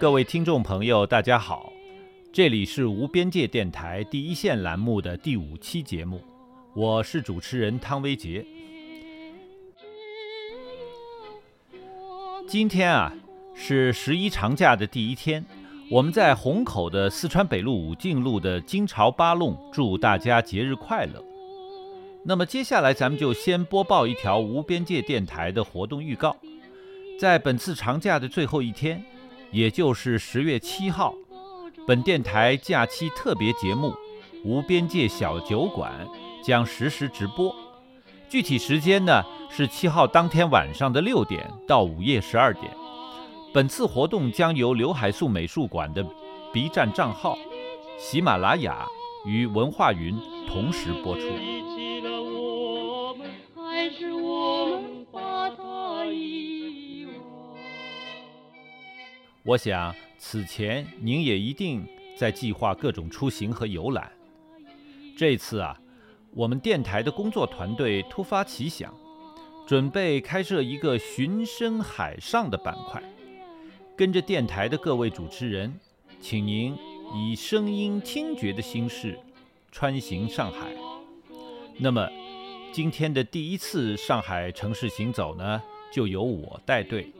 各位听众朋友，大家好，这里是无边界电台第一线栏目的第五期节目，我是主持人汤维杰。今天啊是十一长假的第一天，我们在虹口的四川北路武进路的金朝八弄，祝大家节日快乐。那么接下来咱们就先播报一条无边界电台的活动预告，在本次长假的最后一天。也就是十月七号，本电台假期特别节目《无边界小酒馆》将实时直播。具体时间呢是七号当天晚上的六点到午夜十二点。本次活动将由刘海粟美术馆的 B 站账号、喜马拉雅与文化云同时播出。我想，此前您也一定在计划各种出行和游览。这次啊，我们电台的工作团队突发奇想，准备开设一个“寻声海上”的板块，跟着电台的各位主持人，请您以声音听觉的心事穿行上海。那么，今天的第一次上海城市行走呢，就由我带队，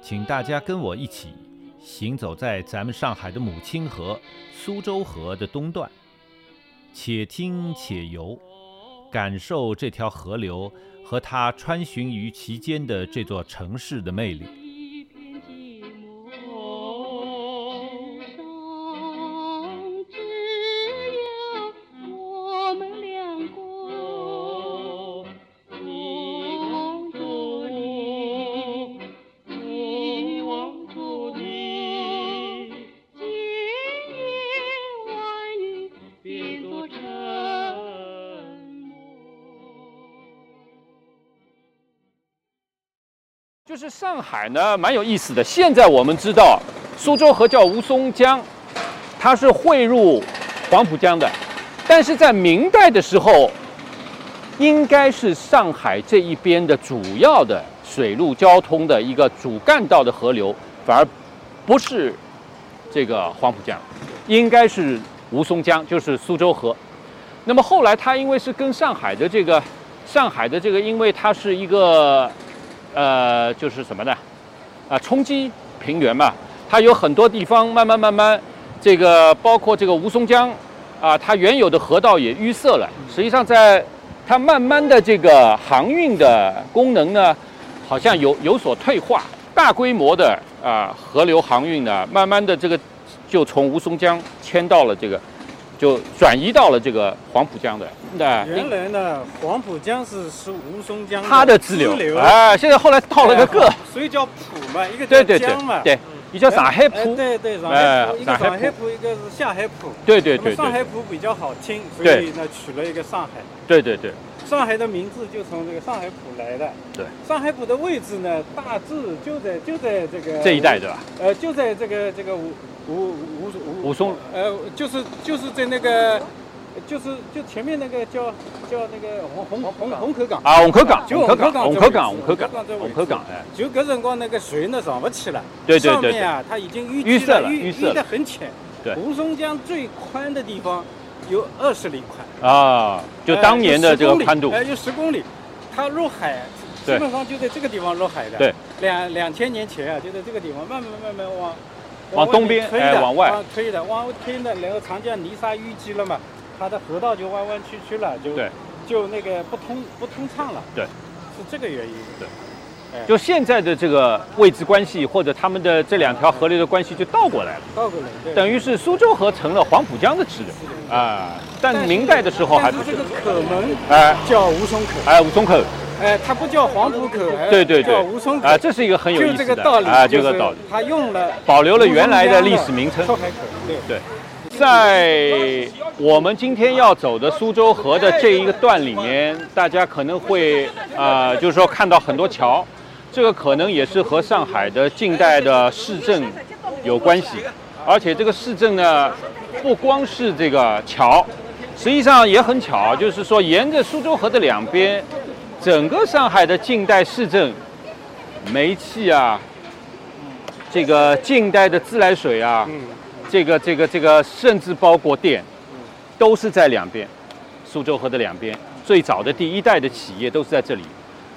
请大家跟我一起。行走在咱们上海的母亲河苏州河的东段，且听且游，感受这条河流和它穿行于其间的这座城市的魅力。上海呢，蛮有意思的。现在我们知道，苏州河叫吴淞江，它是汇入黄浦江的。但是在明代的时候，应该是上海这一边的主要的水陆交通的一个主干道的河流，反而不是这个黄浦江，应该是吴淞江，就是苏州河。那么后来它因为是跟上海的这个上海的这个，因为它是一个。呃，就是什么呢？啊，冲击平原嘛，它有很多地方慢慢慢慢，这个包括这个吴淞江，啊，它原有的河道也淤塞了。实际上，在它慢慢的这个航运的功能呢，好像有有所退化。大规模的啊河流航运呢，慢慢的这个就从吴淞江迁到了这个。就转移到了这个黄浦江的。对，原来呢，黄浦江是是吴淞江它的支流。哎，现在后来套了个个，所以叫浦嘛，一个叫江嘛。对，一叫上海浦。对对，上海浦，一个上海浦，一个是下海浦。对对对。上海浦比较好听，所以呢取了一个上海。对对对。上海的名字就从这个上海浦来的。对。上海浦的位置呢，大致就在就在这个这一带，对吧？呃，就在这个这个吴吴吴吴吴淞。呃，就是就是在那个，就是就前面那个叫叫那个红红红红口港啊，红口港，就红口港，红口港，红口港，红口港，哎，就搿辰光那个水呢上不去了，对对对，上面啊它已经淤淤塞了，淤淤得很浅。对。吴淞江最宽的地方。有二十里宽啊，就当年的这个宽度，哎，有十公里，它入海基本上就在这个地方入海的。对，两两千年前啊，就在这个地方慢慢慢慢往往东边推的，往外推的，往推的，然后长江泥沙淤积了嘛，它的河道就弯弯曲曲了，就就那个不通不通畅了。对，是这个原因。对。就现在的这个位置关系，或者他们的这两条河流的关系就倒过来了，倒过来，等于是苏州河成了黄浦江的支流啊。但明代的时候还不是。这个口门哎。叫吴淞口，哎吴淞口，哎它不叫黄浦口，对对对，叫吴淞口，啊这是一个很有意思的，道理啊，这个道理，它用了保留了原来的历史名称。出海口，对。对。在我们今天要走的苏州河的这一个段里面，大家可能会啊，就是说看到很多桥。这个可能也是和上海的近代的市政有关系，而且这个市政呢，不光是这个桥，实际上也很巧，就是说沿着苏州河的两边，整个上海的近代市政，煤气啊、这个近代的自来水啊，这个这个这个，甚至包括电，都是在两边，苏州河的两边。最早的第一代的企业都是在这里，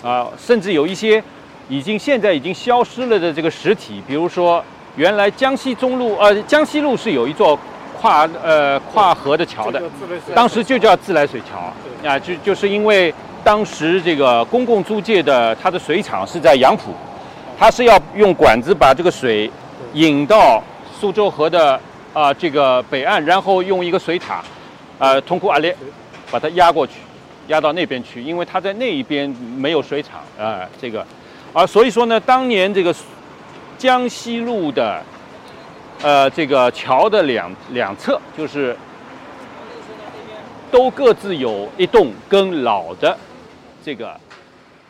啊，甚至有一些已经现在已经消失了的这个实体，比如说原来江西中路，呃，江西路是有一座跨呃跨河的桥的，当时就叫自来水桥，啊，就就是因为当时这个公共租界的它的水厂是在杨浦，它是要用管子把这个水引到苏州河的啊这个北岸，然后用一个水塔，啊通过阿列把它压过去。压到那边去，因为它在那一边没有水厂啊，这个，啊，所以说呢，当年这个江西路的，呃，这个桥的两两侧，就是都各自有一栋跟老的这个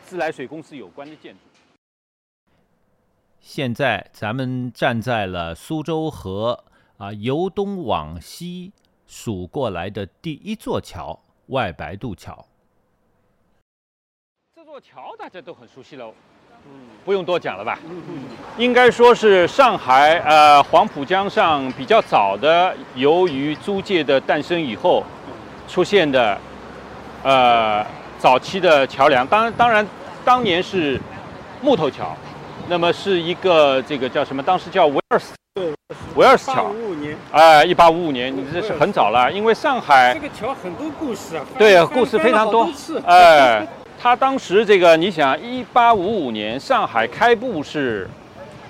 自来水公司有关的建筑。现在咱们站在了苏州河啊由东往西数过来的第一座桥。外白渡桥，这座桥大家都很熟悉了，嗯，不用多讲了吧？应该说是上海呃黄浦江上比较早的，由于租界的诞生以后出现的呃早期的桥梁。当当然，当年是木头桥，那么是一个这个叫什么？当时叫维尔斯。维尔斯桥，哎，一八五五年，你这是很早了，因为上海这个桥很多故事啊，对，故事非常多，哎，他当时这个，你想，一八五五年上海开埠是，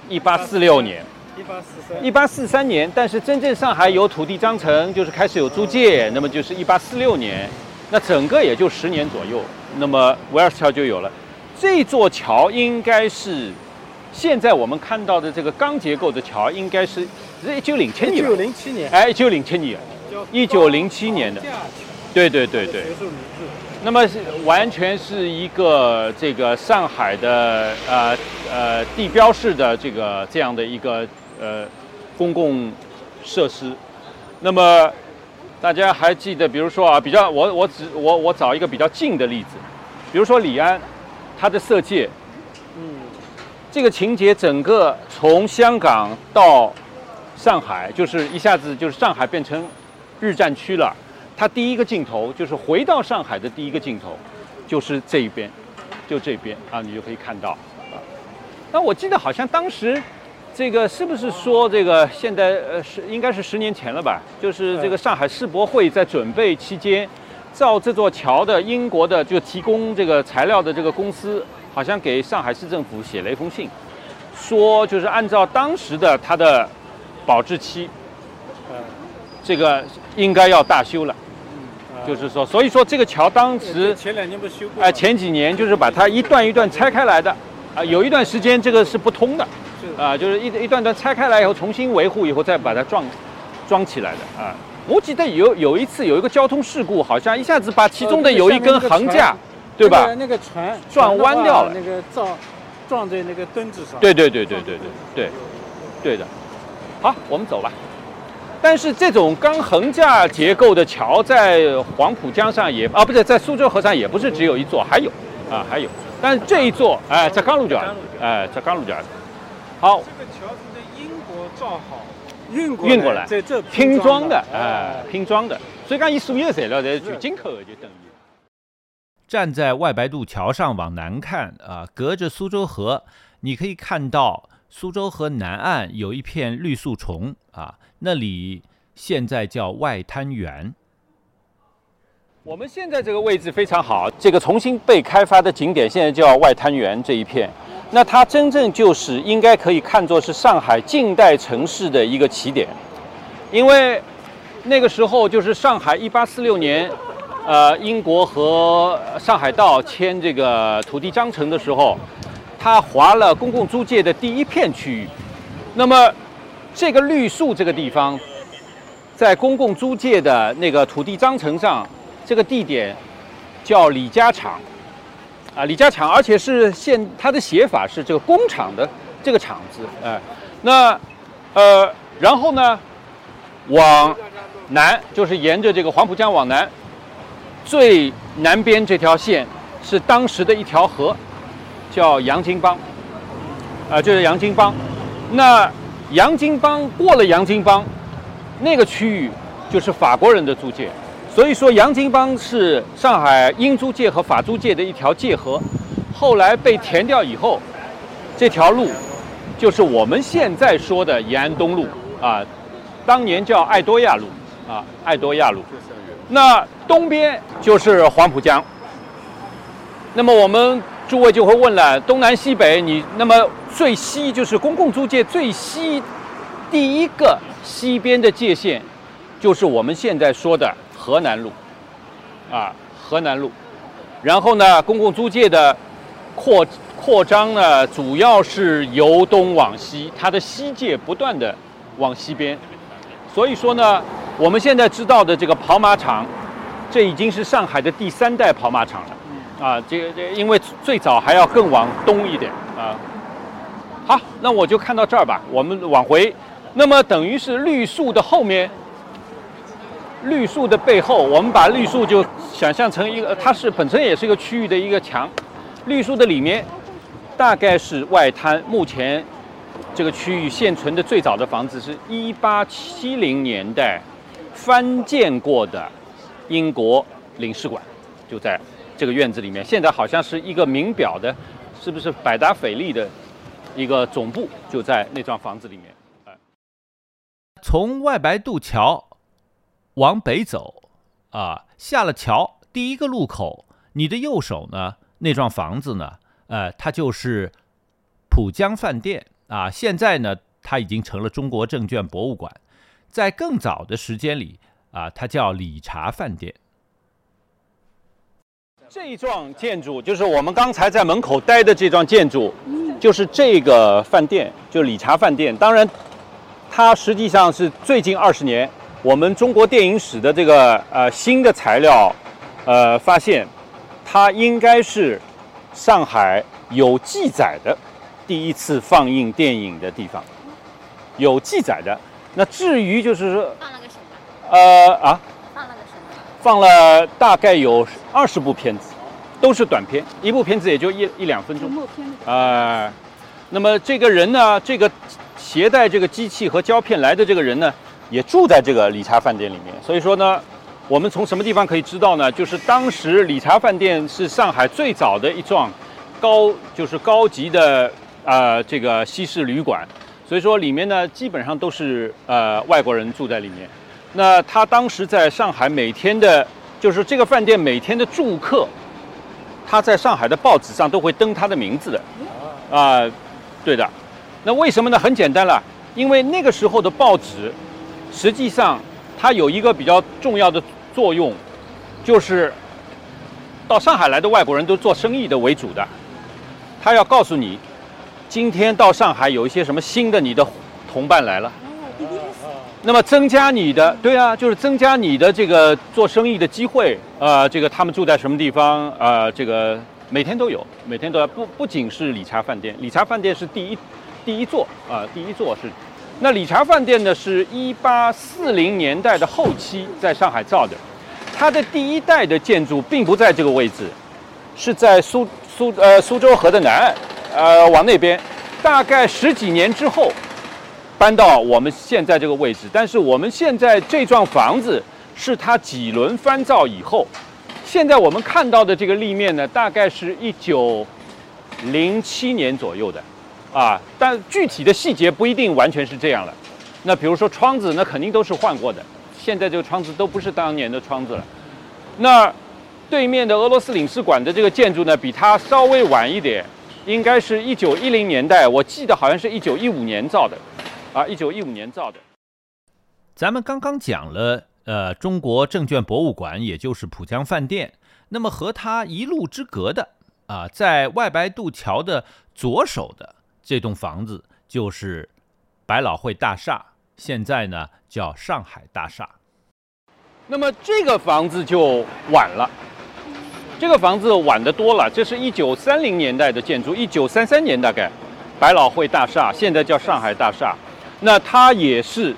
一八四六年，一八四三，一八四三年，但是真正上海有土地章程，就是开始有租界，那么就是一八四六年，那整个也就十年左右，那么维尔斯桥就有了，这座桥应该是。现在我们看到的这个钢结构的桥，应该是是一九零七年。一九零七年。哎，一九零七年，一九零七年的。对对对对。那么是完全是一个这个上海的呃呃地标式的这个这样的一个呃公共设施。那么大家还记得，比如说啊，比较我我只我我找一个比较近的例子，比如说李安，他的色戒。嗯这个情节整个从香港到上海，就是一下子就是上海变成日战区了。它第一个镜头就是回到上海的第一个镜头，就是这一边，就这边啊，你就可以看到啊。那我记得好像当时这个是不是说这个现在呃是应该是十年前了吧？就是这个上海世博会在准备期间造这座桥的英国的就提供这个材料的这个公司。好像给上海市政府写了一封信，说就是按照当时的它的保质期，呃，这个应该要大修了，就是说，所以说这个桥当时前两年不修过，哎，前几年就是把它一段一段拆开来的，啊，有一段时间这个是不通的，是啊，就是一一段段拆开来以后重新维护以后再把它装装起来的啊。我记得有有一次有一个交通事故，好像一下子把其中的有一根横架。对吧？那个船撞弯掉了，那个撞撞在那个墩子上。对对对对对对对，对的。好，我们走吧。但是这种钢横架结构的桥在黄浦江上也啊，不是在苏州河上也不是只有一座，还有啊还有。但是这一座哎，在甘露角，哎，在甘露角。好。这个桥是在英国造好，运过运过来，在这拼装的，哎，拼装的。所以讲，伊所有材料在就进口的，就等于。站在外白渡桥上往南看啊，隔着苏州河，你可以看到苏州河南岸有一片绿树丛啊，那里现在叫外滩源。我们现在这个位置非常好，这个重新被开发的景点现在叫外滩源这一片，那它真正就是应该可以看作是上海近代城市的一个起点，因为那个时候就是上海一八四六年。呃，英国和上海道签这个土地章程的时候，它划了公共租界的第一片区域。那么，这个绿树这个地方，在公共租界的那个土地章程上，这个地点叫李家厂。啊，李家厂，而且是现它的写法是这个工厂的这个厂字。哎，那呃，然后呢，往南就是沿着这个黄浦江往南。最南边这条线是当时的一条河，叫杨金帮，啊，就是杨金帮。那洋泾浜过了洋泾浜，那个区域就是法国人的租界。所以说，洋泾浜是上海英租界和法租界的一条界河。后来被填掉以后，这条路就是我们现在说的延安东路啊，当年叫爱多亚路啊，爱多亚路。那东边就是黄浦江。那么我们诸位就会问了：东南西北，你那么最西就是公共租界最西第一个西边的界限，就是我们现在说的河南路啊，河南路。然后呢，公共租界的。扩扩张呢，主要是由东往西，它的西界不断的往西边，所以说呢，我们现在知道的这个跑马场，这已经是上海的第三代跑马场了，啊，这个这因为最早还要更往东一点啊。好，那我就看到这儿吧，我们往回，那么等于是绿树的后面，绿树的背后，我们把绿树就想象成一个，它是本身也是一个区域的一个墙。绿树的里面，大概是外滩。目前这个区域现存的最早的房子是一八七零年代翻建过的英国领事馆，就在这个院子里面。现在好像是一个名表的，是不是百达翡丽的一个总部就在那幢房子里面？从外白渡桥往北走，啊，下了桥第一个路口，你的右手呢？那幢房子呢？呃，它就是浦江饭店啊。现在呢，它已经成了中国证券博物馆。在更早的时间里啊，它叫理查饭店。这一幢建筑就是我们刚才在门口待的这幢建筑，就是这个饭店，就理查饭店。当然，它实际上是最近二十年我们中国电影史的这个呃新的材料，呃发现。它应该是上海有记载的第一次放映电影的地方，有记载的。那至于就是说，放了个什么？呃啊，放了大概有二十部片子，都是短片，一部片子也就一一两分钟。啊，那么这个人呢，这个携带这个机器和胶片来的这个人呢，也住在这个理查饭店里面，所以说呢。我们从什么地方可以知道呢？就是当时理查饭店是上海最早的一幢高，就是高级的呃这个西式旅馆，所以说里面呢基本上都是呃外国人住在里面。那他当时在上海每天的，就是这个饭店每天的住客，他在上海的报纸上都会登他的名字的，啊，对的。那为什么呢？很简单了，因为那个时候的报纸，实际上它有一个比较重要的。作用就是到上海来的外国人都做生意的为主的，他要告诉你，今天到上海有一些什么新的你的同伴来了，那么增加你的对啊，就是增加你的这个做生意的机会啊。这个他们住在什么地方啊？这个每天都有，每天都要不不仅是理查饭店，理查饭店是第一第一座啊，第一座是。那理查饭店呢，是一八四零年代的后期在上海造的。它的第一代的建筑并不在这个位置，是在苏苏呃苏州河的南岸，呃往那边，大概十几年之后搬到我们现在这个位置。但是我们现在这幢房子是它几轮翻造以后，现在我们看到的这个立面呢，大概是一九零七年左右的，啊，但具体的细节不一定完全是这样了。那比如说窗子，那肯定都是换过的。现在这个窗子都不是当年的窗子了。那对面的俄罗斯领事馆的这个建筑呢，比它稍微晚一点，应该是一九一零年代，我记得好像是一九一五年造的，啊，一九一五年造的。咱们刚刚讲了，呃，中国证券博物馆，也就是浦江饭店。那么和它一路之隔的，啊，在外白渡桥的左手的这栋房子，就是百老汇大厦，现在呢叫上海大厦。那么这个房子就晚了，这个房子晚得多了。这是一九三零年代的建筑，一九三三年大概，百老汇大厦现在叫上海大厦。那它也是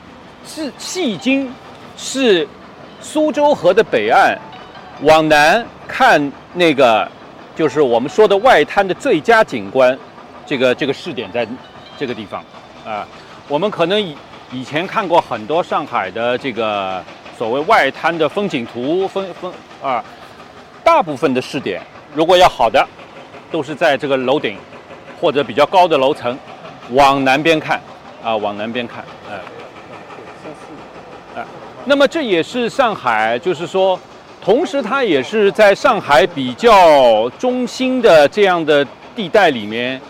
是迄今是苏州河的北岸，往南看那个就是我们说的外滩的最佳景观，这个这个试点在这个地方。啊，我们可能以以前看过很多上海的这个所谓外滩的风景图，风风啊，大部分的试点如果要好的，都是在这个楼顶或者比较高的楼层往南边看啊，往南边看，哎、哎，那么这也是上海，就是说，同时它也是在上海比较中心的这样的地带里面，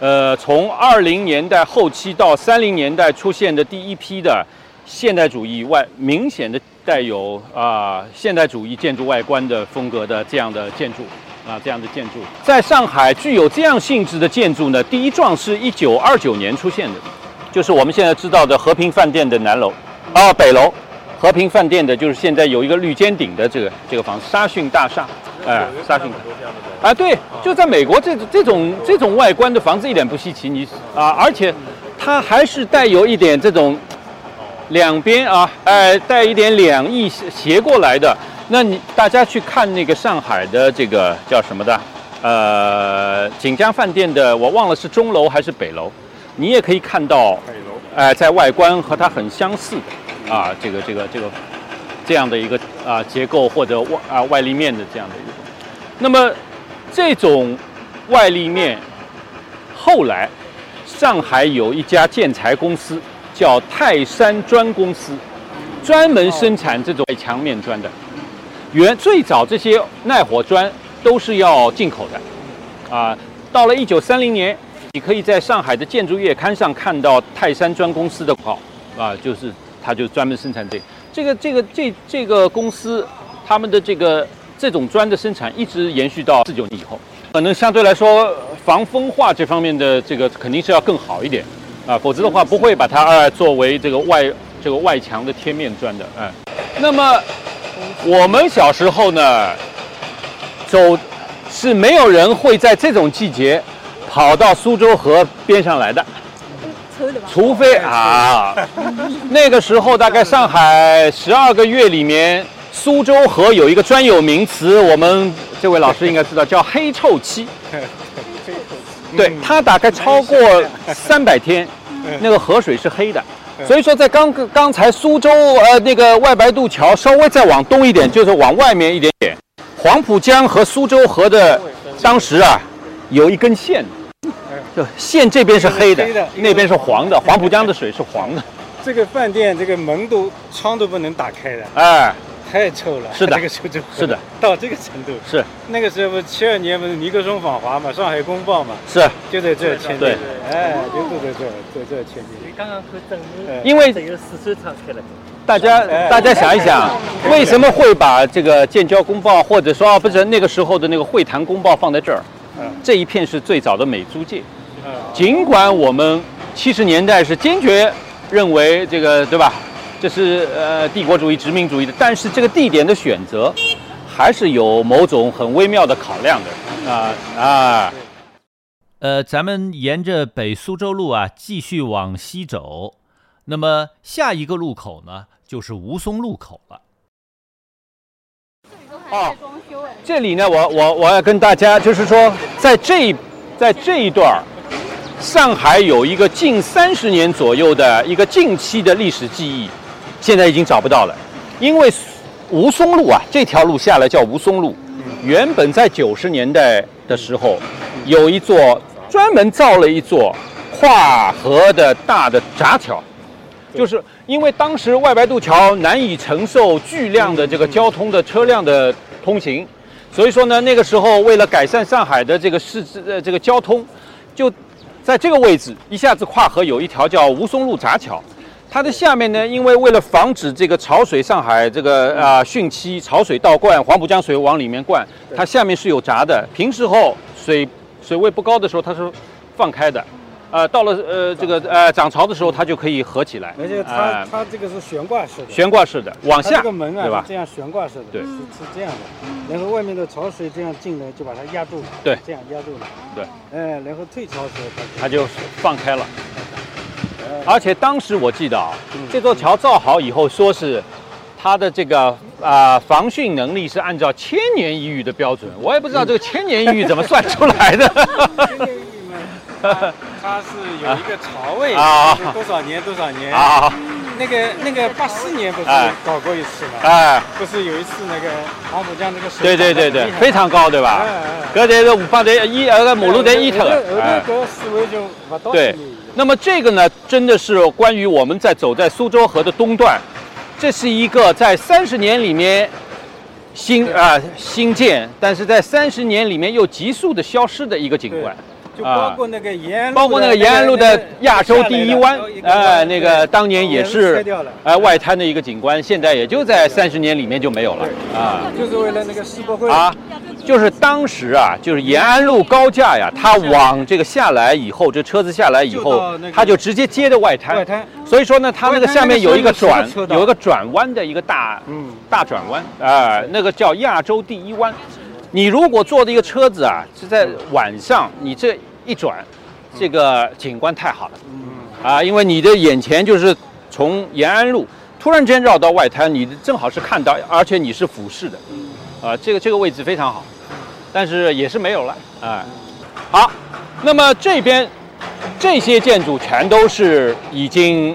呃，从二零年代后期到三零年代出现的第一批的现代主义外明显的带有啊、现代主义建筑外观的风格的这样的建筑啊这样的建筑，在上海具有这样性质的建筑呢，第一幢是一九二九年出现的，就是我们现在知道的和平饭店的南楼，啊北楼，和平饭店的就是现在有一个绿尖顶的这个这个房子，沙逊大厦，哎，沙逊。啊，对，就在美国这这种这种外观的房子一点不稀奇，你啊，而且它还是带有一点这种两边啊，哎，带一点两翼斜过来的。那你大家去看那个上海的这个叫什么的，呃，锦江饭店的，我忘了是钟楼还是北楼，你也可以看到，哎、在外观和它很相似的啊，这个这个这个这样的一个啊结构或者外啊外立面的这样的一个。那么这种外立面，后来上海有一家建材公司叫泰山砖公司，专门生产这种墙面砖的。原最早这些耐火砖都是要进口的，啊，到了一九三零年，你可以在上海的建筑月刊上看到泰山砖公司的号，啊，就是它就专门生产这个。这个这个这这个公司，他们的这个这种砖的生产一直延续到四九年以后，可能相对来说防风化这方面的这个肯定是要更好一点，啊，否则的话不会把它呃作为这个外这个外墙的贴面砖的，哎，那么我们小时候呢，走是没有人会在这种季节跑到苏州河边上来的。除非啊，那个时候大概上海十二个月里面，苏州河有一个专有名词，我们这位老师应该知道，叫黑臭期。对，它大概超过 三百天，那个河水是黑的。所以说，在刚刚才苏州呃那个外白渡桥稍微再往东一点，就是往外面一点点，黄浦江和苏州河的当时啊有一根线，就线这边是黑的黑的，那边是黄的，黄浦江的水是黄的，这个饭店这个门都窗都不能打开的，哎，太臭了。是的这个苏州河是的，到这个程度。是那个时候不是七二年不是尼克松访华嘛，《上海公报》嘛，是，就在这签对的，哎，就就在这，在这签的。刚刚看证哎因为这有四川厂开了，大家哎大家想一想，为什么会把这个建交公报或者说啊不是那个时候的那个会谈公报放在这儿？嗯这一片是最早的美租界。嗯，尽管我们七十年代是坚决认为这个对吧，这是呃帝国主义殖民主义的，但是这个地点的选择还是有某种很微妙的考量的。啊啊。呃，咱们沿着北苏州路啊继续往西走，那么下一个路口呢就是吴淞路口了。哦，这里呢，我我我要跟大家就是说，在这在这一段儿，上海有一个近三十年左右的一个近期的历史记忆，现在已经找不到了，因为吴淞路啊这条路下来叫吴淞路，原本在九十年代的时候，有一座专门造了一座跨河的大的闸桥。就是因为当时外白渡桥难以承受巨量的这个交通的车辆的通行，所以说呢，那个时候为了改善上海的这个市呃这个交通，就在这个位置一下子跨河有一条叫吴淞路闸桥。它的下面呢，因为为了防止这个潮水上海这个啊、汛期潮水倒灌，黄浦江水往里面灌，它下面是有闸的。平时候水水位不高的时候，它是放开的。呃，到了呃这个呃涨潮的时候，它就可以合起来。而且它呃它这个是悬挂式的，悬挂式的往下，这个门啊对吧是这样悬挂式的，对是是这样的，然后外面的潮水这样进来就把它压住了，对这样压住了，对，哎，然后退潮时候它它就放开了。哎而且当时我记得啊，嗯这座桥造好以后，说是它的这个啊、防汛能力是按照千年一遇的标准，我也不知道这个千年一遇怎么算出来的。它是有一个潮位啊，多少年多少年啊。那个那个八四年不是搞过一次吗？哎，不是有一次那个黄浦江那个水对对对对，非常高，对吧？隔这个五八的一呃个马路在一头，哎，这个思维就不到对，那么这个呢，真的是关于我们在走在苏州河的东段，这是一个在三十年里面新啊新建，但是在三十年里面又急速的消失的一个景观。就包括那个延安，包括那个延安路的亚洲第一湾，哎，那个当年也是哎外滩的一个景观，现在也就在三十年里面就没有了啊。就是为了那个世博会啊，就是当时啊，就是延安路高架呀，它往这个下来以后，这车子下来以后，它就直接接的外滩。外滩。所以说呢，它那个下面有一个转，有一个转弯的一个大，嗯，大转弯啊，那个叫亚洲第一湾。你如果坐的一个车子啊，是在晚上，你这。一转，这个景观太好了，啊，因为你的眼前就是从延安路突然间绕到外滩，你正好是看到，而且你是俯视的，啊，这个这个位置非常好，但是也是没有了，啊，好，那么这边这些建筑全都是已经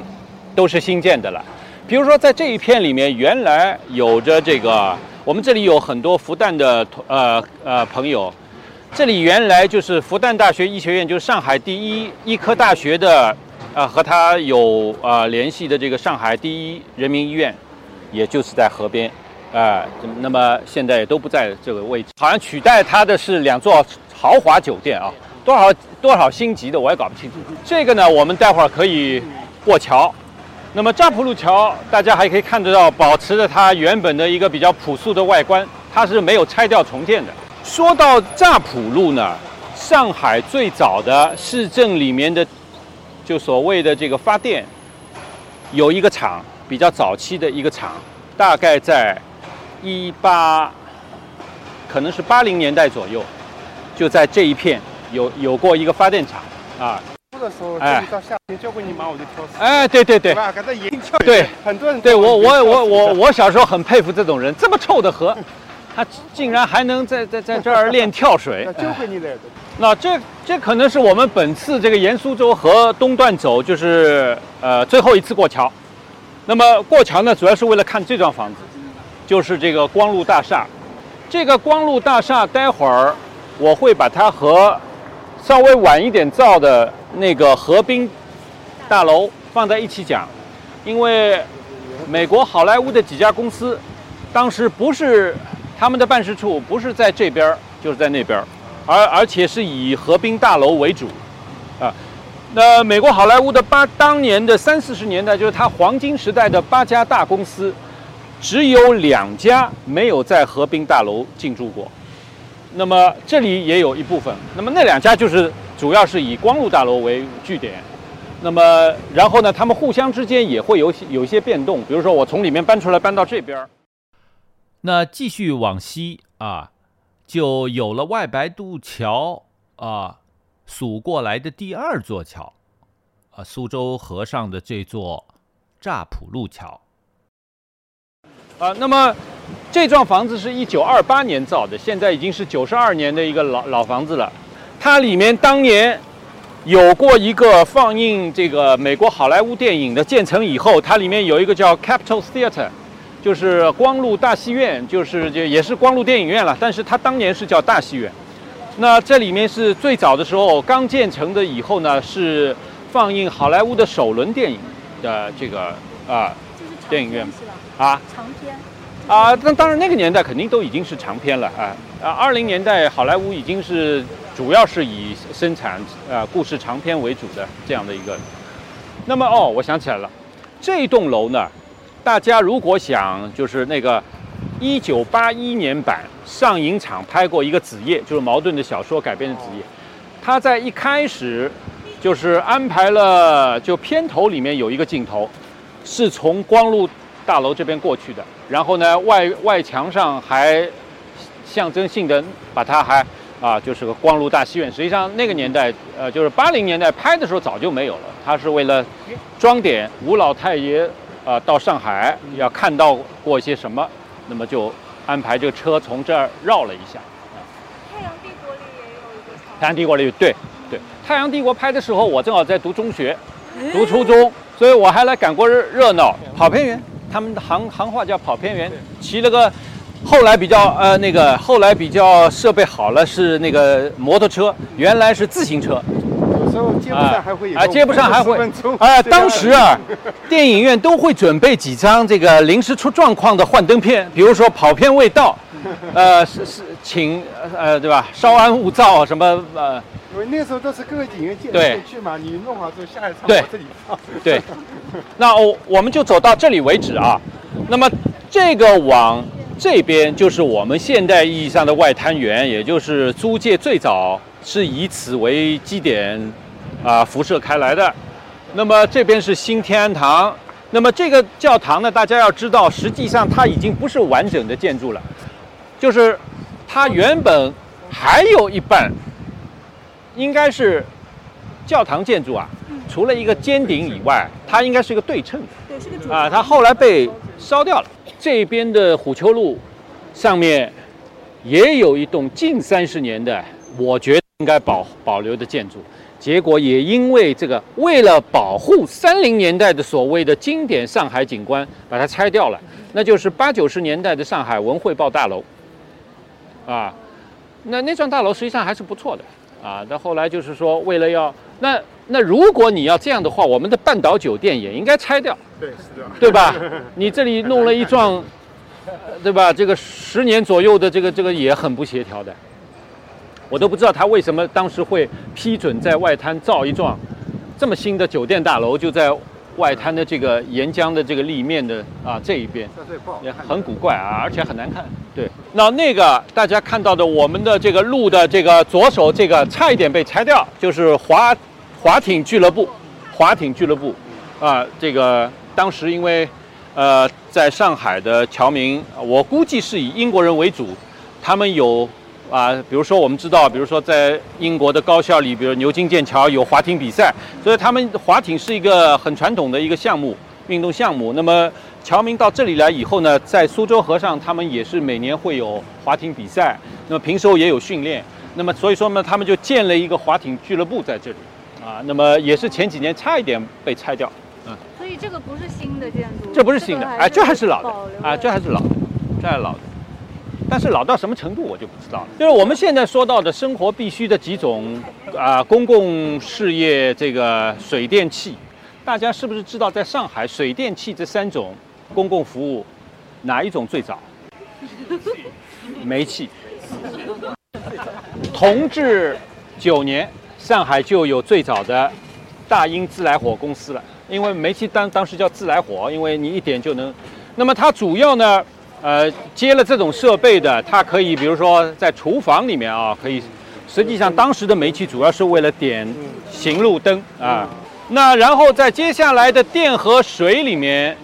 都是新建的了，比如说在这一片里面，原来有着这个，我们这里有很多复旦的呃呃朋友。这里原来就是复旦大学医学院，就是上海第一医科大学的，呃，和他有呃联系的这个上海第一人民医院，也就是在河边，啊，那么现在也都不在这个位置，好像取代它的是两座豪华酒店啊，多少多少星级的我也搞不清楚。这个呢，我们待会儿可以过桥，那么乍浦路桥大家还可以看得到，保持着它原本的一个比较朴素的外观，它是没有拆掉重建的。说到乍浦路呢，上海最早的市政里面的，就所谓的这个发电，有一个厂，比较早期的一个厂，大概在一八，可能是八零年代左右，就在这一片有有过一个发电厂啊。的时候，哎，到夏天交给你妈，我就挑死。哎，对对对，对，很多人对我我我我我小时候很佩服这种人，这么臭的河。他竟然还能在在在这儿练跳水，就给你来的。那这这可能是我们本次这个沿苏州河东段走，就是呃最后一次过桥。那么过桥呢，主要是为了看这幢房子，就是这个光路大厦。这个光路大厦，待会儿我会把它和稍微晚一点造的那个河滨大楼放在一起讲，因为美国好莱坞的几家公司当时不是。他们的办事处不是在这边儿，就是在那边儿，而而且是以河滨大楼为主，啊，那美国好莱坞的八当年的三四十年代，就是它黄金时代的八家大公司，只有两家没有在河滨大楼进驻过，那么这里也有一部分，那么那两家就是主要是以光路大楼为据点，那么然后呢，他们互相之间也会有有一些变动，比如说我从里面搬出来搬到这边儿。那继续往西啊，就有了外白渡桥啊，数过来的第二座桥啊，苏州河上的这座乍浦路桥啊。那么这幢房子是一九二八年造的，现在已经是九十二年的一个老老房子了。它里面当年有过一个放映这个美国好莱坞电影的，建成以后，它里面有一个叫 Capitol Theater。就是光路大戏院，就是就也是光路电影院了，但是它当年是叫大戏院。那这里面是最早的时候刚建成的，以后呢是放映好莱坞的首轮电影的这个啊电影院啊长片啊，那当然那个年代肯定都已经是长片了啊啊，二零年代好莱坞已经是主要是以生产啊故事长片为主的这样的一个。那么哦，我想起来了，这栋楼呢。大家如果想，就是那个一九八一年版上影厂拍过一个《子夜》，就是茅盾的小说改编的《子夜》，他在一开始就是安排了，就片头里面有一个镜头，是从光路大楼这边过去的，然后呢外外墙上还象征性的把它还啊就是个光路大戏院，实际上那个年代呃就是八零年代拍的时候早就没有了，它是为了装点吴老太爷。啊，到上海要看到过一些什么，那么就安排这个车从这儿绕了一下。太阳帝国里也有一个。太阳帝国里对对，太阳帝国拍的时候，我正好在读中学，读初中，所以我还来赶过热热闹，跑偏园，他们的行行话叫跑偏园，骑了个，后来比较呃那个后来比较设备好了是那个摩托车，原来是自行车。时候接不上还会有啊，接不上还会 啊。当时啊，电影院都会准备几张这个临时出状况的幻灯片，比如说跑偏未到，呃，是是，请呃对吧？稍安勿躁什么呃。因为那时候都是各个影院借进去嘛，你弄好之后下一场往这里放。对。那我我们就走到这里为止啊。那么这个往这边就是我们现代意义上的外滩源，也就是租界最早是以此为基点。啊，辐射开来的。那么这边是新天安堂。那么这个教堂呢，大家要知道，实际上它已经不是完整的建筑了，就是它原本还有一半应该是教堂建筑啊，除了一个尖顶以外，它应该是一个对称的。对，是个啊，它后来被烧掉了。这边的虎丘路上面也有一栋近三十年的，我觉得应该保保留的建筑。结果也因为这个，为了保护三零年代的所谓的经典上海景观，把它拆掉了。那就是八九十年代的上海文汇报大楼，啊，那那幢大楼实际上还是不错的啊。到后来就是说，为了要那那如果你要这样的话，我们的半岛酒店也应该拆掉，对，是的，对吧？你这里弄了一幢，对吧？这个十年左右的这个这个也很不协调的。我都不知道他为什么当时会批准在外滩造一幢这么新的酒店大楼，就在外滩的这个沿江的这个立面的啊这一边，也很古怪啊，而且很难看。对，那那个大家看到的我们的这个路的这个左手这个差一点被拆掉，就是滑滑艇俱乐部，滑艇俱乐部啊，这个当时因为呃在上海的侨民，我估计是以英国人为主，他们有。啊，比如说我们知道，比如说在英国的高校里，比如牛津、剑桥有滑艇比赛，所以他们滑艇是一个很传统的一个项目，运动项目。那么侨民到这里来以后呢，在苏州河上，他们也是每年会有滑艇比赛，那么平时候也有训练。那么所以说呢，他们就建了一个滑艇俱乐部在这里，啊，那么也是前几年差一点被拆掉，嗯。所以这个不是新的建筑，这不是新的，哎，这还是老的，啊，这还是老的，这还是老的。但是老到什么程度我就不知道了。就是我们现在说到的生活必须的几种啊公共事业这个水电气，大家是不是知道在上海水电气这三种公共服务哪一种最早？煤气。同治九年，上海就有最早的大英自来火公司了。因为煤气当当时叫自来火，因为你一点就能。那么它主要呢？呃，接了这种设备的，它可以，比如说在厨房里面啊，可以。实际上，当时的煤气主要是为了点行路灯啊。那然后在接下来的电和水里面，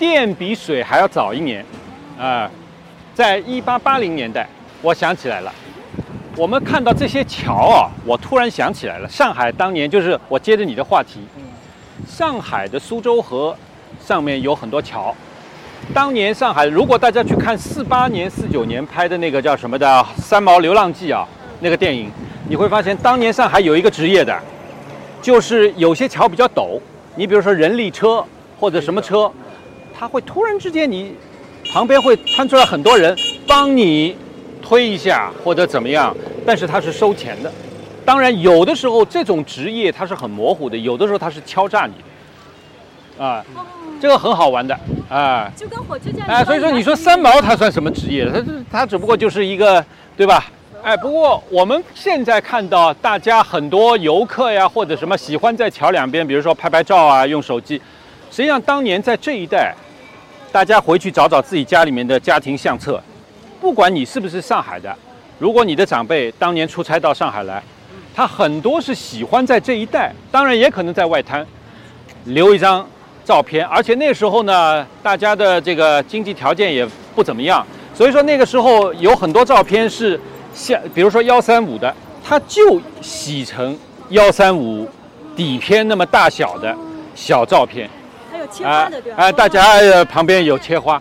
电比水还要早一年啊。在一八八零年代，我想起来了，我们看到这些桥啊，我突然想起来了，上海当年就是我接着你的话题，上海的苏州河上面有很多桥。当年上海，如果大家去看四八年、四九年拍的那个叫什么的《三毛流浪记》啊，那个电影，你会发现当年上海有一个职业的，就是有些桥比较陡，你比如说人力车或者什么车，它会突然之间你旁边会窜出来很多人帮你推一下或者怎么样，但是它是收钱的。当然有的时候这种职业它是很模糊的，有的时候它是敲诈你的，啊。这个很好玩的啊，就跟火车站哎，所以说你说三毛他算什么职业？他他只不过就是一个，对吧？哎，不过我们现在看到大家很多游客呀，或者什么喜欢在桥两边，比如说拍拍照啊，用手机。实际上当年在这一带，大家回去找找自己家里面的家庭相册，不管你是不是上海的，如果你的长辈当年出差到上海来，他很多是喜欢在这一带，当然也可能在外滩留一张。照片，而且那时候呢，大家的这个经济条件也不怎么样，所以说那个时候有很多照片是像，比如说幺三五的，它就洗成幺三五底片那么大小的小照片，还有切花的对吧？哎，大家旁边有切花，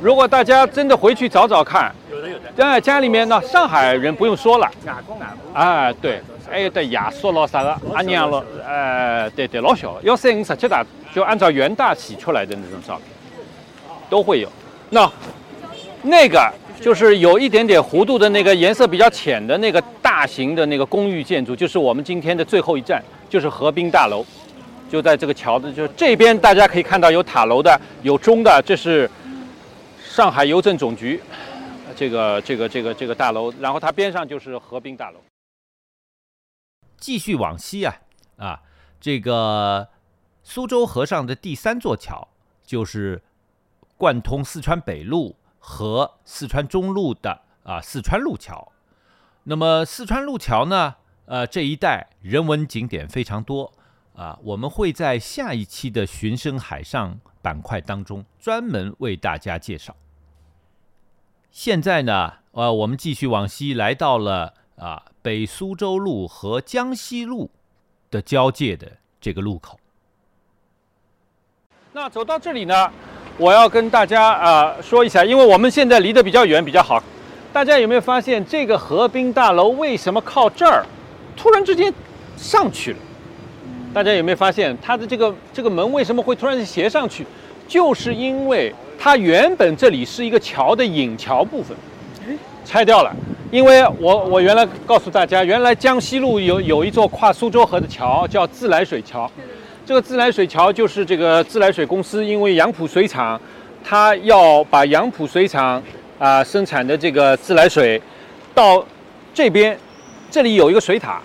如果大家真的回去找找看，有的有的，在家里面呢，上海人不用说了，哪工哪工啊，对，还有的爷叔老啥的，阿娘了，呃，对对，老小，要三五十七大，就按照元大洗出来的那种照片，都会有。那那个就是有一点点弧度的那个颜色比较浅的那个大型的那个公寓建筑，就是我们今天的最后一站，就是河滨大楼。就在这个桥的就这边，大家可以看到有塔楼的，有钟的，这是上海邮政总局，这个这个这个这个大楼，然后它边上就是河滨大楼。继续往西啊啊，这个苏州河上的第三座桥就是贯通四川北路和四川中路的啊四川路桥。那么四川路桥呢，呃这一带人文景点非常多。啊，我们会在下一期的“寻声海上”板块当中专门为大家介绍。现在呢，呃，我们继续往西，来到了啊北苏州路和江西路的交界的这个路口。那走到这里呢，我要跟大家啊说一下，因为我们现在离得比较远，比较好。大家有没有发现，这个河滨大楼为什么靠这儿突然之间上去了？大家有没有发现它的这个这个门为什么会突然斜上去？就是因为它原本这里是一个桥的引桥部分，拆掉了。因为我我原来告诉大家，原来江西路有有一座跨苏州河的桥叫自来水桥，这个自来水桥就是这个自来水公司，因为杨浦水厂，它要把杨浦水厂啊生产的这个自来水到这边，这里有一个水塔，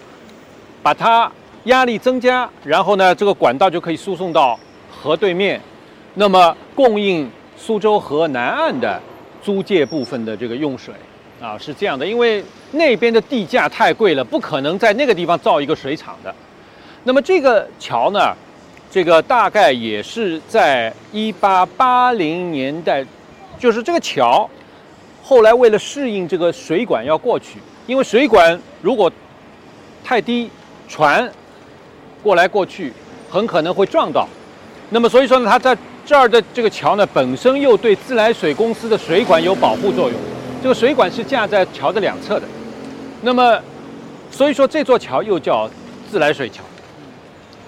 把它。压力增加，然后呢，这个管道就可以输送到河对面，那么供应苏州河南岸的租界部分的这个用水啊，是这样的。因为那边的地价太贵了，不可能在那个地方造一个水厂的。那么这个桥呢，这个大概也是在一八八零年代，就是这个桥后来为了适应这个水管要过去，因为水管如果太低，船。过来过去，很可能会撞到。那么，所以说呢，它在这儿的这个桥呢，本身又对自来水公司的水管有保护作用。这个水管是架在桥的两侧的。那么，所以说这座桥又叫自来水桥。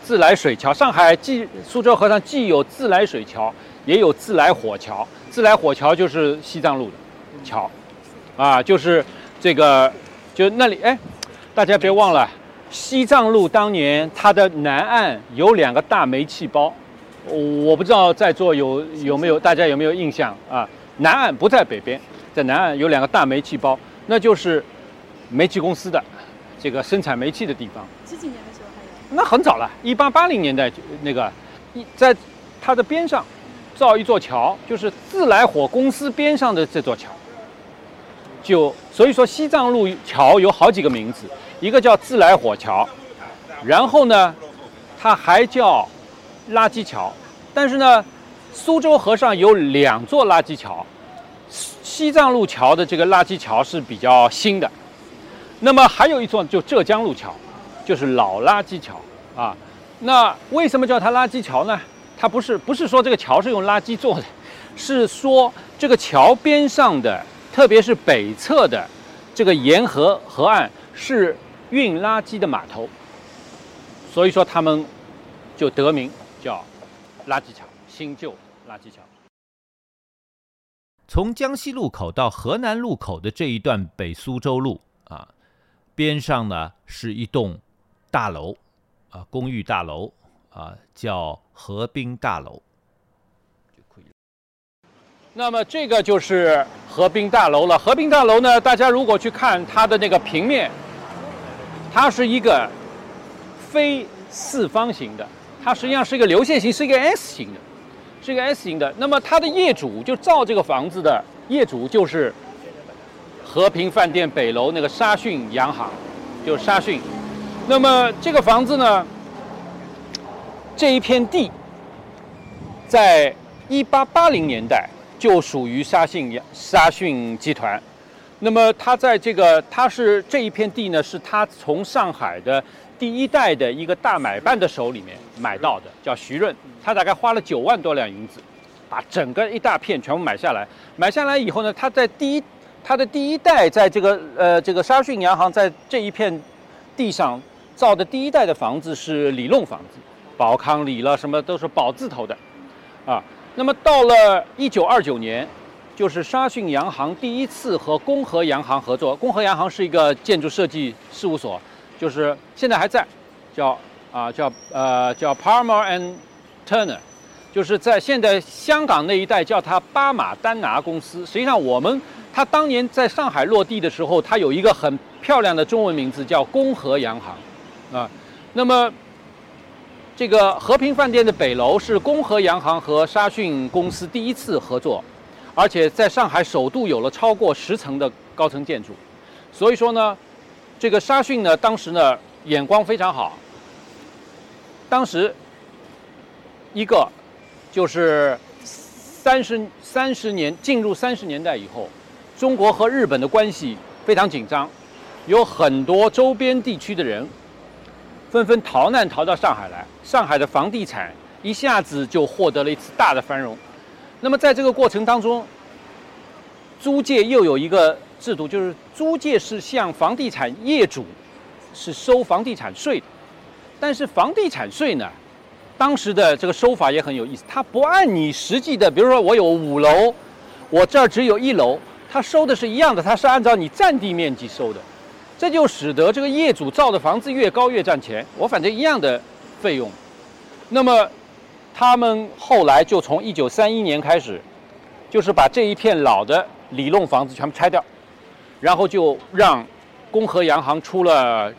自来水桥，上海既苏州河上既有自来水桥，也有自来火桥。自来火桥就是西藏路的桥，啊，就是这个，就那里，哎，大家别忘了。西藏路当年它的南岸有两个大煤气包，我不知道在座有有没有大家有没有印象啊？南岸不在北边，在南岸有两个大煤气包，那就是煤气公司的这个生产煤气的地方。几几年的时候还有？那很早了，一八八零年代那个，一在它的边上造一座桥，就是自来火公司边上的这座桥。就所以说西藏路桥有好几个名字。一个叫自来火桥，然后呢，它还叫垃圾桥。但是呢，苏州河上有两座垃圾桥，西藏路桥的这个垃圾桥是比较新的。那么还有一座就浙江路桥，就是老垃圾桥啊。那为什么叫它垃圾桥呢？它不是不是说这个桥是用垃圾做的，是说这个桥边上的，特别是北侧的这个沿河河岸是。运垃圾的码头，所以说他们就得名叫垃圾桥，新旧垃圾桥。从江西路口到河南路口的这一段北苏州路啊，边上呢是一栋大楼啊，公寓大楼啊，叫河滨大楼就可以了。那么这个就是河滨大楼了。河滨大楼呢，大家如果去看它的那个平面。它是一个非四方形的，它实际上是一个流线型，是一个 S 型的，是一个 S 型的。那么它的业主就造这个房子的业主就是和平饭店北楼那个沙逊洋行，就是沙逊。那么这个房子呢，这一片地，在一八八零年代就属于沙逊沙逊集团。那么他在这个，他是这一片地呢，是他从上海的第一代的一个大买办的手里面买到的，叫徐润。他大概花了九万多两银子，把整个一大片全部买下来。买下来以后呢，他在第一他的第一代在这个呃这个沙逊洋行在这一片地上造的第一代的房子是里弄房子，宝康里了什么都是宝字头的，啊，那么到了一九二九年，就是沙逊洋行第一次和公和洋行合作。公和洋行是一个建筑设计事务所，就是现在还在，叫啊叫呃叫 Palmer and Turner。就是在现在香港那一带叫它巴马丹拿公司。实际上，我们它当年在上海落地的时候，它有一个很漂亮的中文名字叫公和洋行，啊，那么这个和平饭店的北楼是公和洋行和沙逊公司第一次合作，而且在上海首度有了超过十层的高层建筑，所以说呢，这个沙逊呢当时呢眼光非常好，当时一个。就是三十三十年进入三十年代以后，中国和日本的关系非常紧张，有很多周边地区的人纷纷逃难逃到上海来，上海的房地产一下子就获得了一次大的繁荣。那么在这个过程当中，租界又有一个制度，就是租界是向房地产业主是收房地产税的，但是房地产税呢？当时的这个收法也很有意思，他不按你实际的，比如说我有五楼，我这儿只有一楼，他收的是一样的，他是按照你占地面积收的，这就使得这个业主造的房子越高越赚钱，我反正一样的费用。那么他们后来就从一九三一年开始，就是把这一片老的里弄房子全部拆掉，然后就让公和洋行出了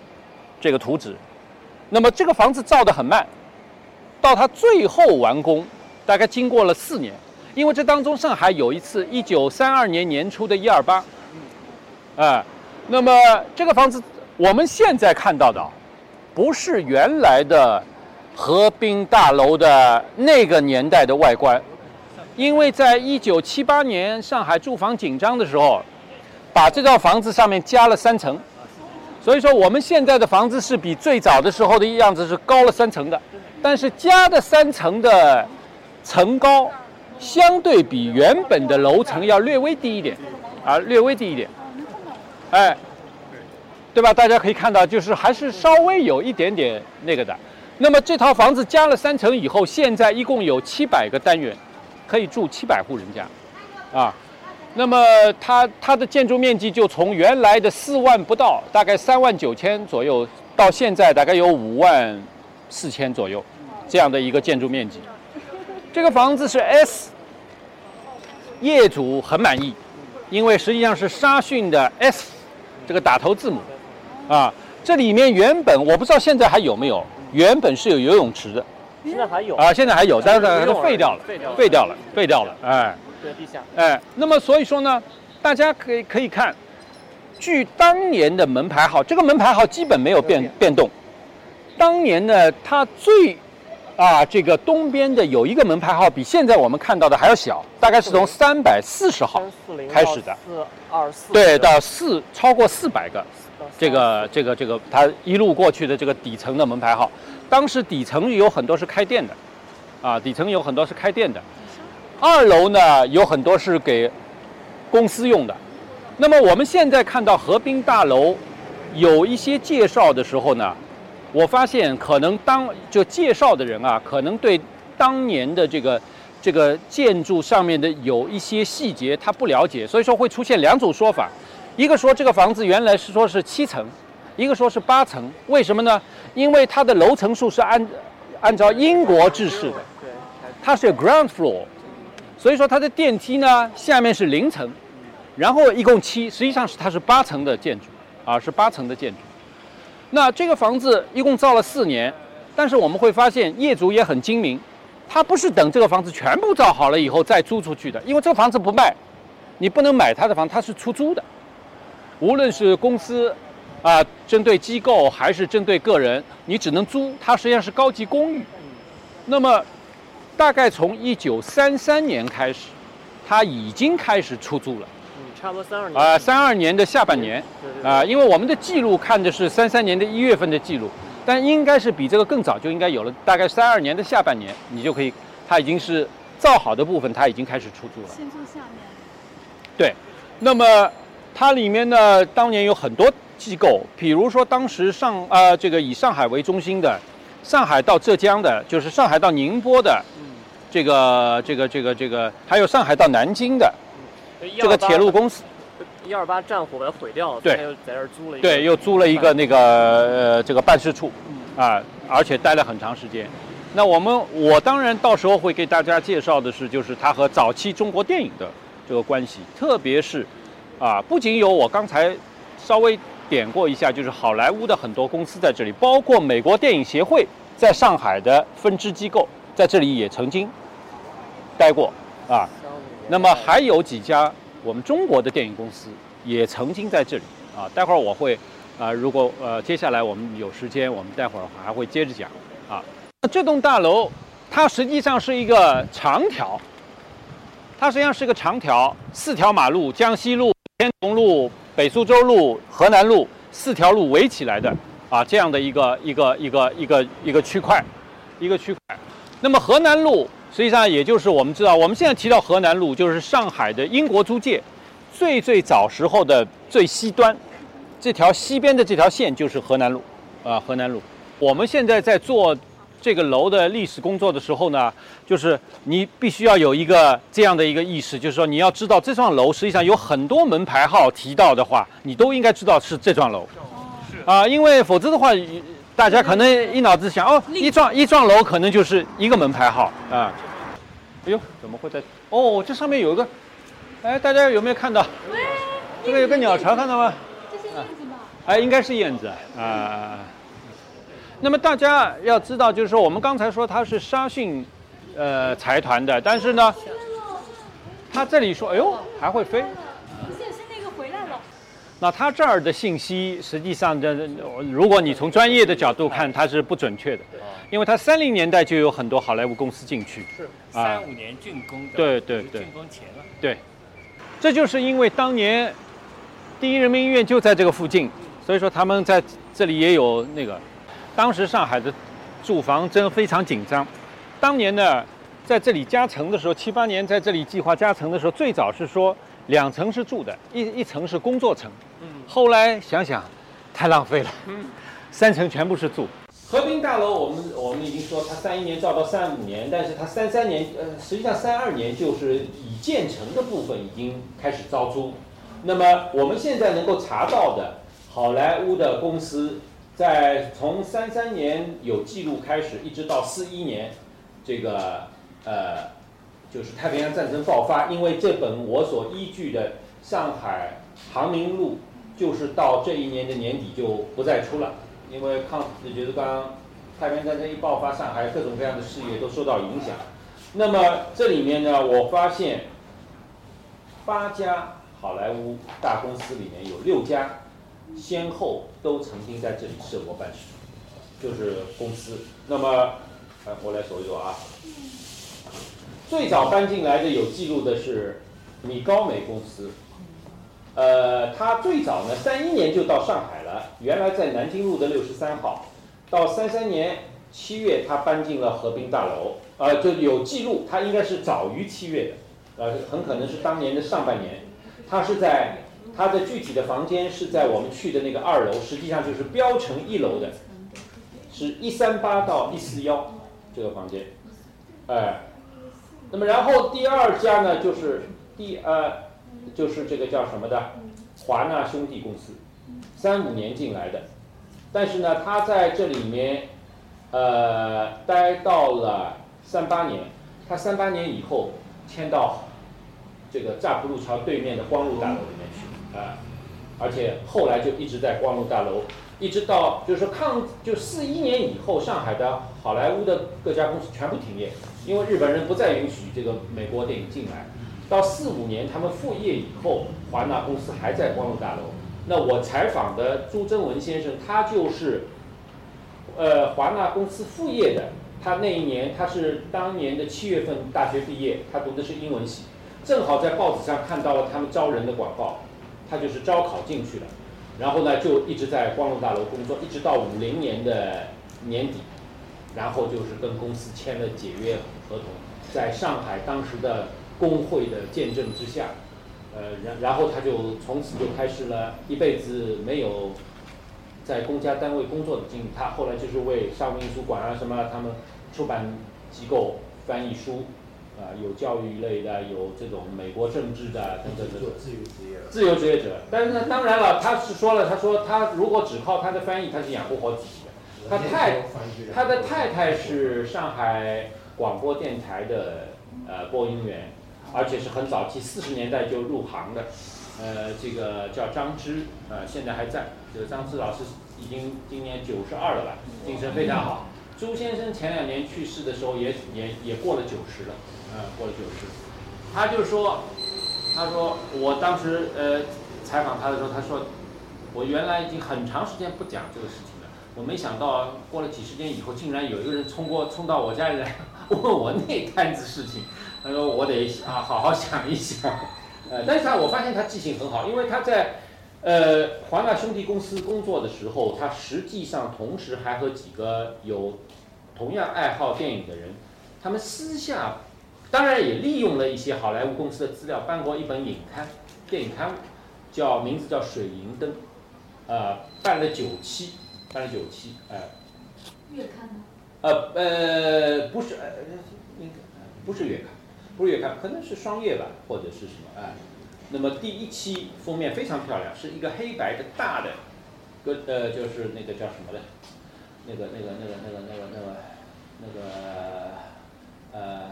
这个图纸，那么这个房子造得很慢。到它最后完工，大概经过了四年，因为这当中上海有一次一九三二年年初的一二八，啊，那么这个房子我们现在看到的，不是原来的河滨大楼的那个年代的外观，因为在一九七八年上海住房紧张的时候，把这套房子上面加了三层，所以说我们现在的房子是比最早的时候的样子是高了三层的。但是加的三层的层高，相对比原本的楼层要略微低一点，啊，略微低一点，哎，对吧？大家可以看到，就是还是稍微有一点点那个的。那么这套房子加了三层以后，现在一共有七百个单元，可以住七百户人家，啊，那么它它的建筑面积就从原来的四万不到，大概三万九千左右，到现在大概有五万。四千左右，这样的一个建筑面积，这个房子是 S，业主很满意，因为实际上是沙逊的 S 这个打头字母，啊，这里面原本我不知道现在还有没有，原本是有游泳池的，现在还有。啊，现在还有，但是它废掉了，废掉了，废掉了，废掉了，哎，在地下，哎，那么所以说呢，大家可以可以看，据当年的门牌号，这个门牌号基本没有变变。动。当年呢，它最啊，这个东边的有一个门牌号比现在我们看到的还要小，大概是从三百四十号开始的，四二四对，到四超过四百个，这个这个这个它一路过去的这个底层的门牌号，当时底层有很多是开店的，啊，底层有很多是开店的，二楼呢有很多是给公司用的，那么我们现在看到河滨大楼有一些介绍的时候呢。我发现可能当就介绍的人啊，可能对当年的这个这个建筑上面的有一些细节他不了解，所以说会出现两种说法，一个说这个房子原来是说是七层，一个说是八层，为什么呢？因为它的楼层数是按按照英国制式的，它是有 ground floor，所以说它的电梯呢下面是零层，然后一共七，实际上是它是八层的建筑啊，是八层的建筑。那这个房子一共造了四年，但是我们会发现业主也很精明，他不是等这个房子全部造好了以后再租出去的，因为这个房子不卖，你不能买他的房，他是出租的。无论是公司，啊，针对机构还是针对个人，你只能租，它实际上是高级公寓。那么，大概从一九三三年开始，它已经开始出租了。差不多三二年啊，三二年的下半年啊，因为我们的记录看的是三三年的一月份的记录，但应该是比这个更早就应该有了，大概三二年的下半年，你就可以，它已经是造好的部分，它已经开始出租了。先做下面。对，那么它里面呢，当年有很多机构，比如说当时上呃这个以上海为中心的，上海到浙江的，就是上海到宁波的，这个这个这个这个，还有上海到南京的，这个铁路公司。一二八战火把它毁掉了，对，又在这儿租了一个，对，又租了一个那个呃这个办事处，啊，而且待了很长时间。那我们我当然到时候会给大家介绍的是，就是它和早期中国电影的这个关系，特别是啊，不仅有我刚才稍微点过一下，就是好莱坞的很多公司在这里，包括美国电影协会在上海的分支机构在这里也曾经待过啊。那么还有几家。我们中国的电影公司也曾经在这里啊，待会儿我会啊，如果呃接下来我们有时间，我们待会儿还会接着讲啊。那这栋大楼它实际上是一个长条，它实际上是一个长条，四条马路，江西路、天潼路、北苏州路、河南路四条路围起来的啊，这样的一个一个一个一个一个区块，一个区块。那么河南路。实际上，也就是我们知道，我们现在提到河南路，就是上海的英国租界最最早时候的最西端，这条西边的这条线就是河南路，啊，河南路。我们现在在做这个楼的历史工作的时候呢，就是你必须要有一个这样的一个意识，就是说你要知道这幢楼实际上有很多门牌号提到的话，你都应该知道是这幢楼，是啊，因为否则的话。大家可能一脑子想哦，一幢一幢楼可能就是一个门牌号啊。哎呦，怎么会在？哦，这上面有一个，哎，大家有没有看到？这个有个鸟巢，看到吗？这是燕子吗？哎，应该是燕子啊。那么大家要知道，就是说我们刚才说它是沙逊，呃，财团的，但是呢，它这里说，哎呦，还会飞。那他这儿的信息，实际上的，如果你从专业的角度看，它是不准确的，因为它三零年代就有很多好莱坞公司进去，是三五年竣工的，对对对，竣工前了，对，这就是因为当年第一人民医院就在这个附近，所以说他们在这里也有那个，当时上海的住房真非常紧张，当年呢在这里加层的时候，七八年在这里计划加层的时候，最早是说。两层是住的，一一层是工作层。嗯，后来想想，太浪费了。嗯，三层全部是住。和平大楼，我们我们已经说它三一年造到三五年，但是它三三年，呃，实际上三二年就是已建成的部分已经开始招租。那么我们现在能够查到的好莱坞的公司，在从三三年有记录开始，一直到四一年，这个呃。就是太平洋战争爆发，因为这本我所依据的《上海航明录》，就是到这一年的年底就不再出了，因为抗，就是刚太平洋战争一爆发，上海各种各样的事业都受到影响。那么这里面呢，我发现八家好莱坞大公司里面有六家，先后都曾经在这里设过办事处，就是公司。那么，哎，我来数一数啊。最早搬进来的有记录的是米高梅公司，呃，他最早呢三一年就到上海了，原来在南京路的六十三号，到三三年七月他搬进了和平大楼，呃，就有记录，他应该是早于七月的，呃，很可能是当年的上半年，他是在他的具体的房间是在我们去的那个二楼，实际上就是标成一楼的，是一三八到一四幺这个房间，哎。那么然后第二家呢，就是第呃，就是这个叫什么的华纳兄弟公司，三五年进来的，但是呢，他在这里面呃待到了三八年，他三八年以后迁到这个乍浦路桥对面的光禄大楼里面去啊，而且后来就一直在光禄大楼，一直到就是说抗就四一年以后，上海的好莱坞的各家公司全部停业。因为日本人不再允许这个美国电影进来，到四五年他们复业以后，华纳公司还在光禄大楼。那我采访的朱增文先生，他就是，呃，华纳公司复业的。他那一年他是当年的七月份大学毕业，他读的是英文系，正好在报纸上看到了他们招人的广告，他就是招考进去了。然后呢，就一直在光禄大楼工作，一直到五零年的年底。然后就是跟公司签了解约合同，在上海当时的工会的见证之下，呃，然然后他就从此就开始了一辈子没有在公家单位工作的经历。他后来就是为沙文印书馆啊什么他们出版机构翻译书，啊，有教育类的，有这种美国政治的等等等等。自由职业。自由职业者，但是呢，当然了，他是说了，他说他如果只靠他的翻译，他是养不活自己的。他太他的太太是上海广播电台的呃播音员。而且是很早期，四十年代就入行的，呃，这个叫张芝，呃，现在还在。这个张芝老师已经今年九十二了吧，精神非常好。朱先生前两年去世的时候也也也过了九十了，呃，过了九十。他就说，他说我当时呃采访他的时候，他说我原来已经很长时间不讲这个事情了，我没想到过了几十年以后，竟然有一个人冲过冲到我家里来 问我那摊子事情。他说：“我得啊，好好想一想。呃，但是他我发现他记性很好，因为他在呃华纳兄弟公司工作的时候，他实际上同时还和几个有同样爱好电影的人，他们私下当然也利用了一些好莱坞公司的资料，办过一本影刊，电影刊物，叫名字叫《水银灯》，呃，办了九期，办了九期，哎。月刊吗？呃呃，不是，呃，应该不是月刊。”不是月刊可能是双月吧，或者是什么啊？那么第一期封面非常漂亮，是一个黑白的大的，个呃就是那个叫什么嘞？那个那个那个那个那个那个那个呃，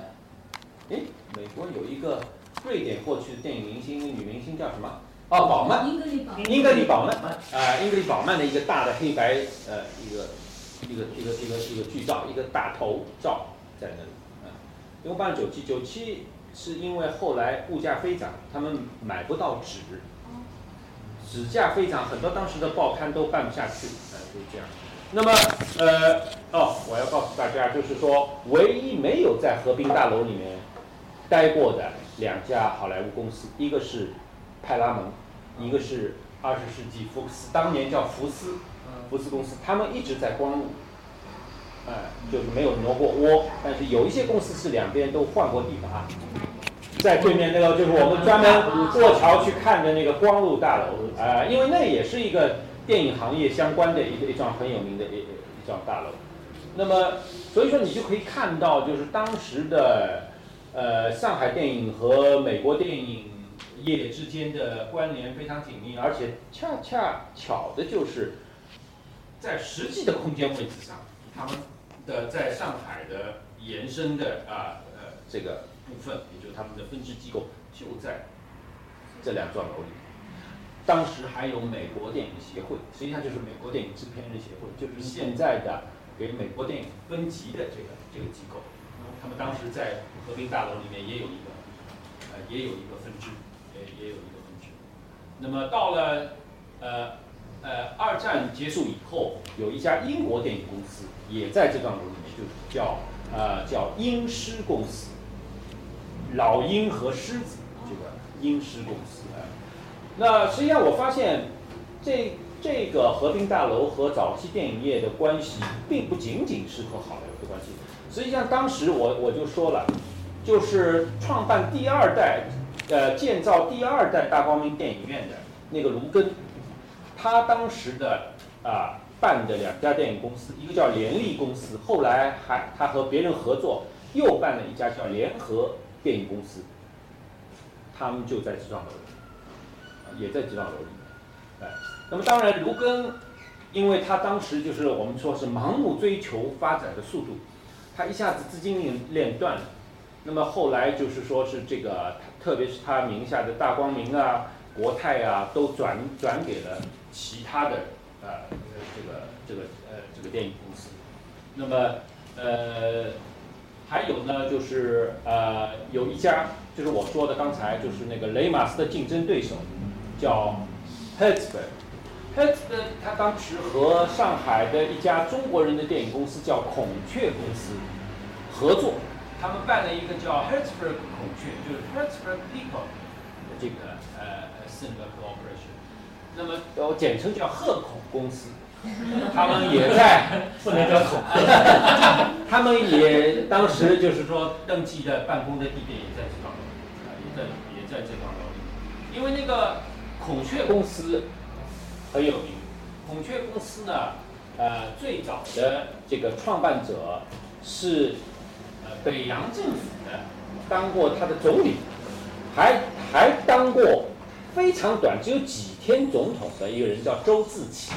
哎，美国有一个瑞典过去的电影明星女明星叫什么？哦，宝曼。英格丽宝。英格丽宝曼啊，英格丽宝曼的一个大的黑白呃一个一个一个一个一个剧照，一个大头照在那里啊。一共办了九期，九期是因为后来物价飞涨，他们买不到纸，纸价飞涨，很多当时的报刊都办不下去，呃，就是这样。那么，呃，哦，我要告诉大家，就是说，唯一没有在河滨大楼里面待过的两家好莱坞公司，一个是派拉蒙，一个是二十世纪福克斯，当年叫福斯，福斯公司，他们一直在光路。哎，就是没有挪过窝，但是有一些公司是两边都换过地方，在对面那个就是我们专门过桥去看的那个光路大楼，啊，因为那也是一个电影行业相关的一一幢很有名的一一幢大楼。那么，所以说你就可以看到，就是当时的呃上海电影和美国电影业之间的关联非常紧密，而且恰恰巧的就是在实际的空间位置上，他们。的在上海的延伸的啊呃这个部分，也就是他们的分支机构就在这两幢楼里。当时还有美国电影协会，实际上就是美国电影制片人协会，就是现在的给美国电影分级的这个这个机构。他们当时在和平大楼里面也有一个呃也有一个分支，也也有一个分支。那么到了呃。呃，二战结束以后，有一家英国电影公司也在这幢楼里面，就叫呃叫英狮公司，老鹰和狮子这个英狮公司啊。那实际上我发现，这这个和平大楼和早期电影业的关系，并不仅仅是和好莱坞的关系。实际上当时我我就说了，就是创办第二代，呃建造第二代大光明电影院的那个卢根。他当时的啊办的两家电影公司，一个叫联立公司，后来还他和别人合作又办了一家叫联合电影公司，他们就在这幢楼里，也在这幢楼里，哎，那么当然卢根，因为他当时就是我们说是盲目追求发展的速度，他一下子资金链链断了，那么后来就是说是这个，特别是他名下的大光明啊、国泰啊，都转转给了。其他的呃这个这个呃这个电影公司，那么呃还有呢就是呃有一家就是我说的刚才就是那个雷马斯的竞争对手叫 herzberg Hertzberg，Hertzberg 他当时和上海的一家中国人的电影公司叫孔雀公司合作，他们办了一个叫 Hertzberg 孔雀，就是 Hertzberg People 的这个呃 Cinema Corporation。那么我简称叫鹤孔公司，他们也在。不能叫孔，他们也当时就是说登记的办公的地点也在这幢楼，啊，也在也在这幢楼里。因为那个孔雀公司很有名。孔雀公司呢，呃，最早的这个创办者是呃北洋政府的，当过他的总理，还还当过非常短，只有几天总统的一个人叫周自齐。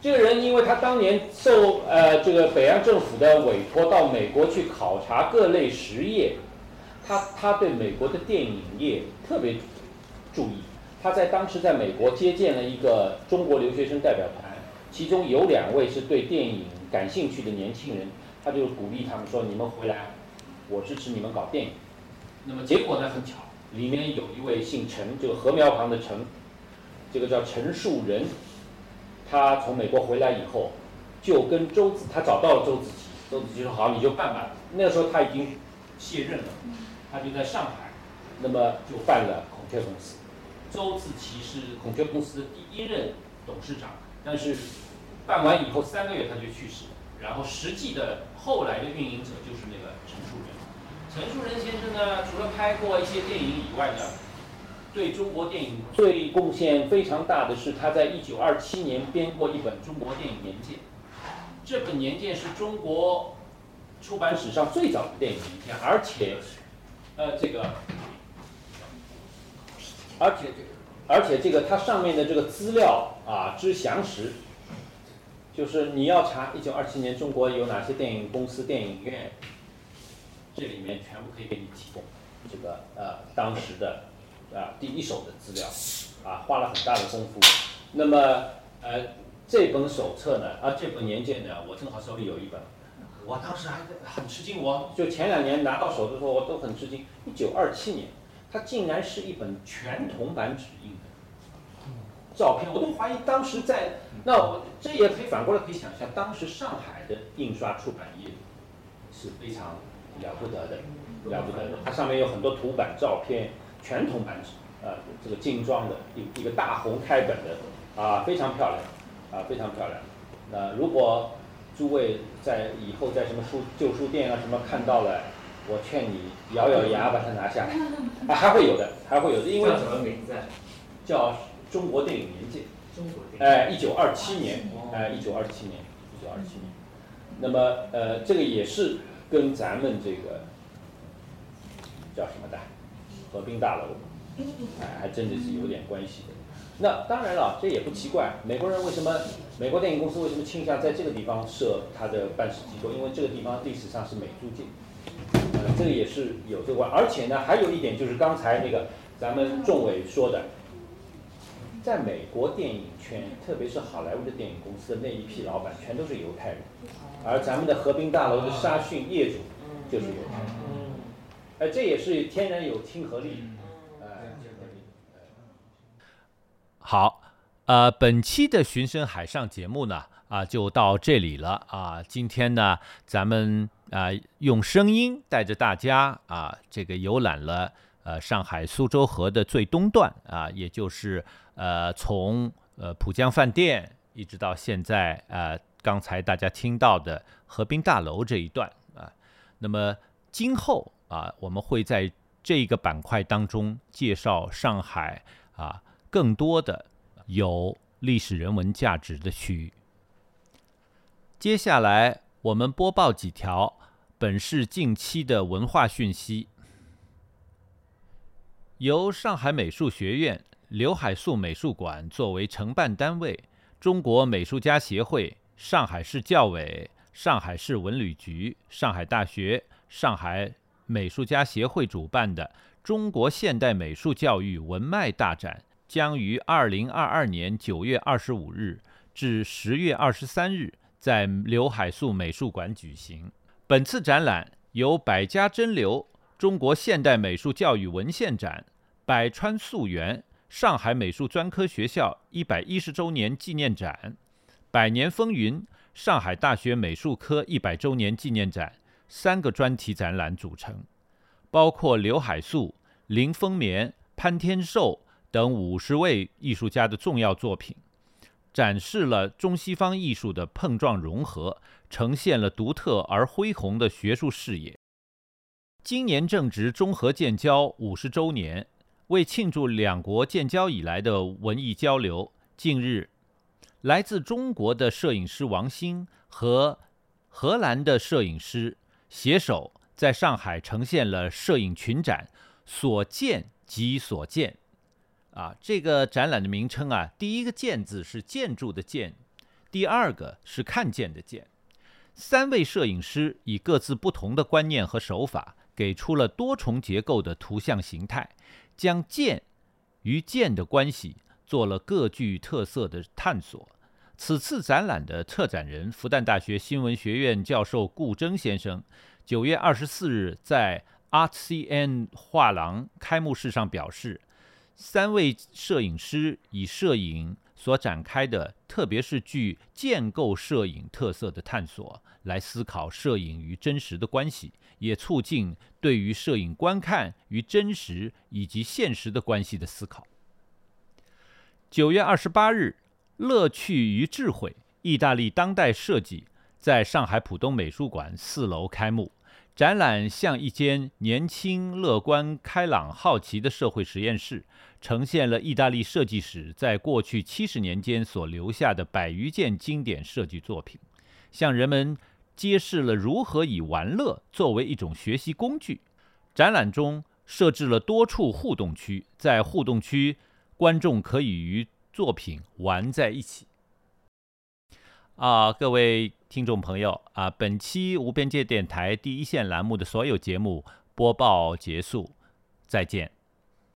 这个人，因为他当年受呃这个北洋政府的委托，到美国去考察各类实业，他他对美国的电影业特别注意。他在当时在美国接见了一个中国留学生代表团，其中有两位是对电影感兴趣的年轻人，他就鼓励他们说：“你们回来，我支持你们搞电影。”那么结果呢，很巧，里面有一位姓陈，这个禾苗旁的陈，这个叫陈树人。他从美国回来以后，就跟周子，他找到了周子琪，周子琪说好，你就办吧。那个时候他已经卸任了，他就在上海，那么就办了孔雀公司。周子琪是孔雀公司的第一任董事长，但是办完以后三个月他就去世了。然后实际的后来的运营者就是那个陈树人。陈树人先生呢，除了拍过一些电影以外呢。对中国电影最贡献非常大的是，他在一九二七年编过一本《中国电影年鉴》，这本年鉴是中国出版史上最早的电影年鉴，而且，呃，这个，而且，而且这个它上面的这个资料啊之详实，就是你要查一九二七年中国有哪些电影公司、电影院，这里面全部可以给你提供这个呃当时的。啊，第一手的资料，啊，花了很大的功夫。那么，呃，这本手册呢，啊，这本年鉴呢，我正好手里有一本，我当时还很吃惊，我就前两年拿到手的时候，我都很吃惊。一九二七年，它竟然是一本全铜版纸印的照片，我都怀疑当时在那，我这也可以反过来可以想象，当时上海的印刷出版业是非常了不得的，了不得的。它上面有很多图版照片。全铜版纸，呃，这个精装的一一个大红开本的，啊，非常漂亮，啊，非常漂亮。那如果诸位在以后在什么书旧书店啊什么看到了，我劝你咬咬牙把它拿下来，啊，还会有的，还会有的，因为叫什么名字？叫《中国电影年鉴》。中国电影。哎，一九二七年，哎，一九二七年，一九二七年。那么，呃，这个也是跟咱们这个叫什么的？合并大楼，哎，还真的是有点关系的。那当然了，这也不奇怪。美国人为什么？美国电影公司为什么倾向在这个地方设它的办事机构？因为这个地方历史上是美租界，呃，这个也是有这关。而且呢，还有一点就是刚才那个咱们仲伟说的，在美国电影圈，特别是好莱坞的电影公司的那一批老板，全都是犹太人，而咱们的和平大楼的沙逊业主就是犹太人。哎，这也是天然有亲和力。好，呃，本期的《寻声海上》节目呢，啊，就到这里了啊。今天呢，咱们啊用声音带着大家啊，这个游览了呃上海苏州河的最东段啊，也就是呃从呃浦江饭店一直到现在呃刚才大家听到的河滨大楼这一段啊。那么今后。啊，我们会在这个板块当中介绍上海啊更多的有历史人文价值的区域。接下来我们播报几条本市近期的文化讯息。由上海美术学院、刘海粟美术馆作为承办单位，中国美术家协会、上海市教委、上海市文旅局、上海大学、上海。美术家协会主办的中国现代美术教育文脉大展将于二零二二年九月二十五日至十月二十三日在刘海粟美术馆举行。本次展览由百家争流中国现代美术教育文献展、百川溯源上海美术专科学校一百一十周年纪念展、百年风云上海大学美术科一百周年纪念展。三个专题展览组成，包括刘海粟、林风眠、潘天寿等五十位艺术家的重要作品，展示了中西方艺术的碰撞融合，呈现了独特而恢宏的学术视野。今年正值中荷建交五十周年，为庆祝两国建交以来的文艺交流，近日，来自中国的摄影师王兴和荷兰的摄影师携手在上海呈现了摄影群展《所见即所见》。啊，这个展览的名称啊，第一个“建”字是建筑的“建”，第二个是看见的“见”。三位摄影师以各自不同的观念和手法，给出了多重结构的图像形态，将见与见的关系做了各具特色的探索。此次展览的策展人，复旦大学新闻学院教授顾铮先生，九月二十四日在 ArtCN 画廊开幕式上表示，三位摄影师以摄影。所展开的，特别是具建构摄影特色的探索，来思考摄影与真实的关系，也促进对于摄影观看与真实以及现实的关系的思考。九月二十八日，乐趣与智慧——意大利当代设计，在上海浦东美术馆四楼开幕。展览像一间年轻、乐观、开朗、好奇的社会实验室，呈现了意大利设计史在过去七十年间所留下的百余件经典设计作品，向人们揭示了如何以玩乐作为一种学习工具。展览中设置了多处互动区，在互动区，观众可以与作品玩在一起。啊，各位。听众朋友啊，本期无边界电台第一线栏目的所有节目播报结束，再见。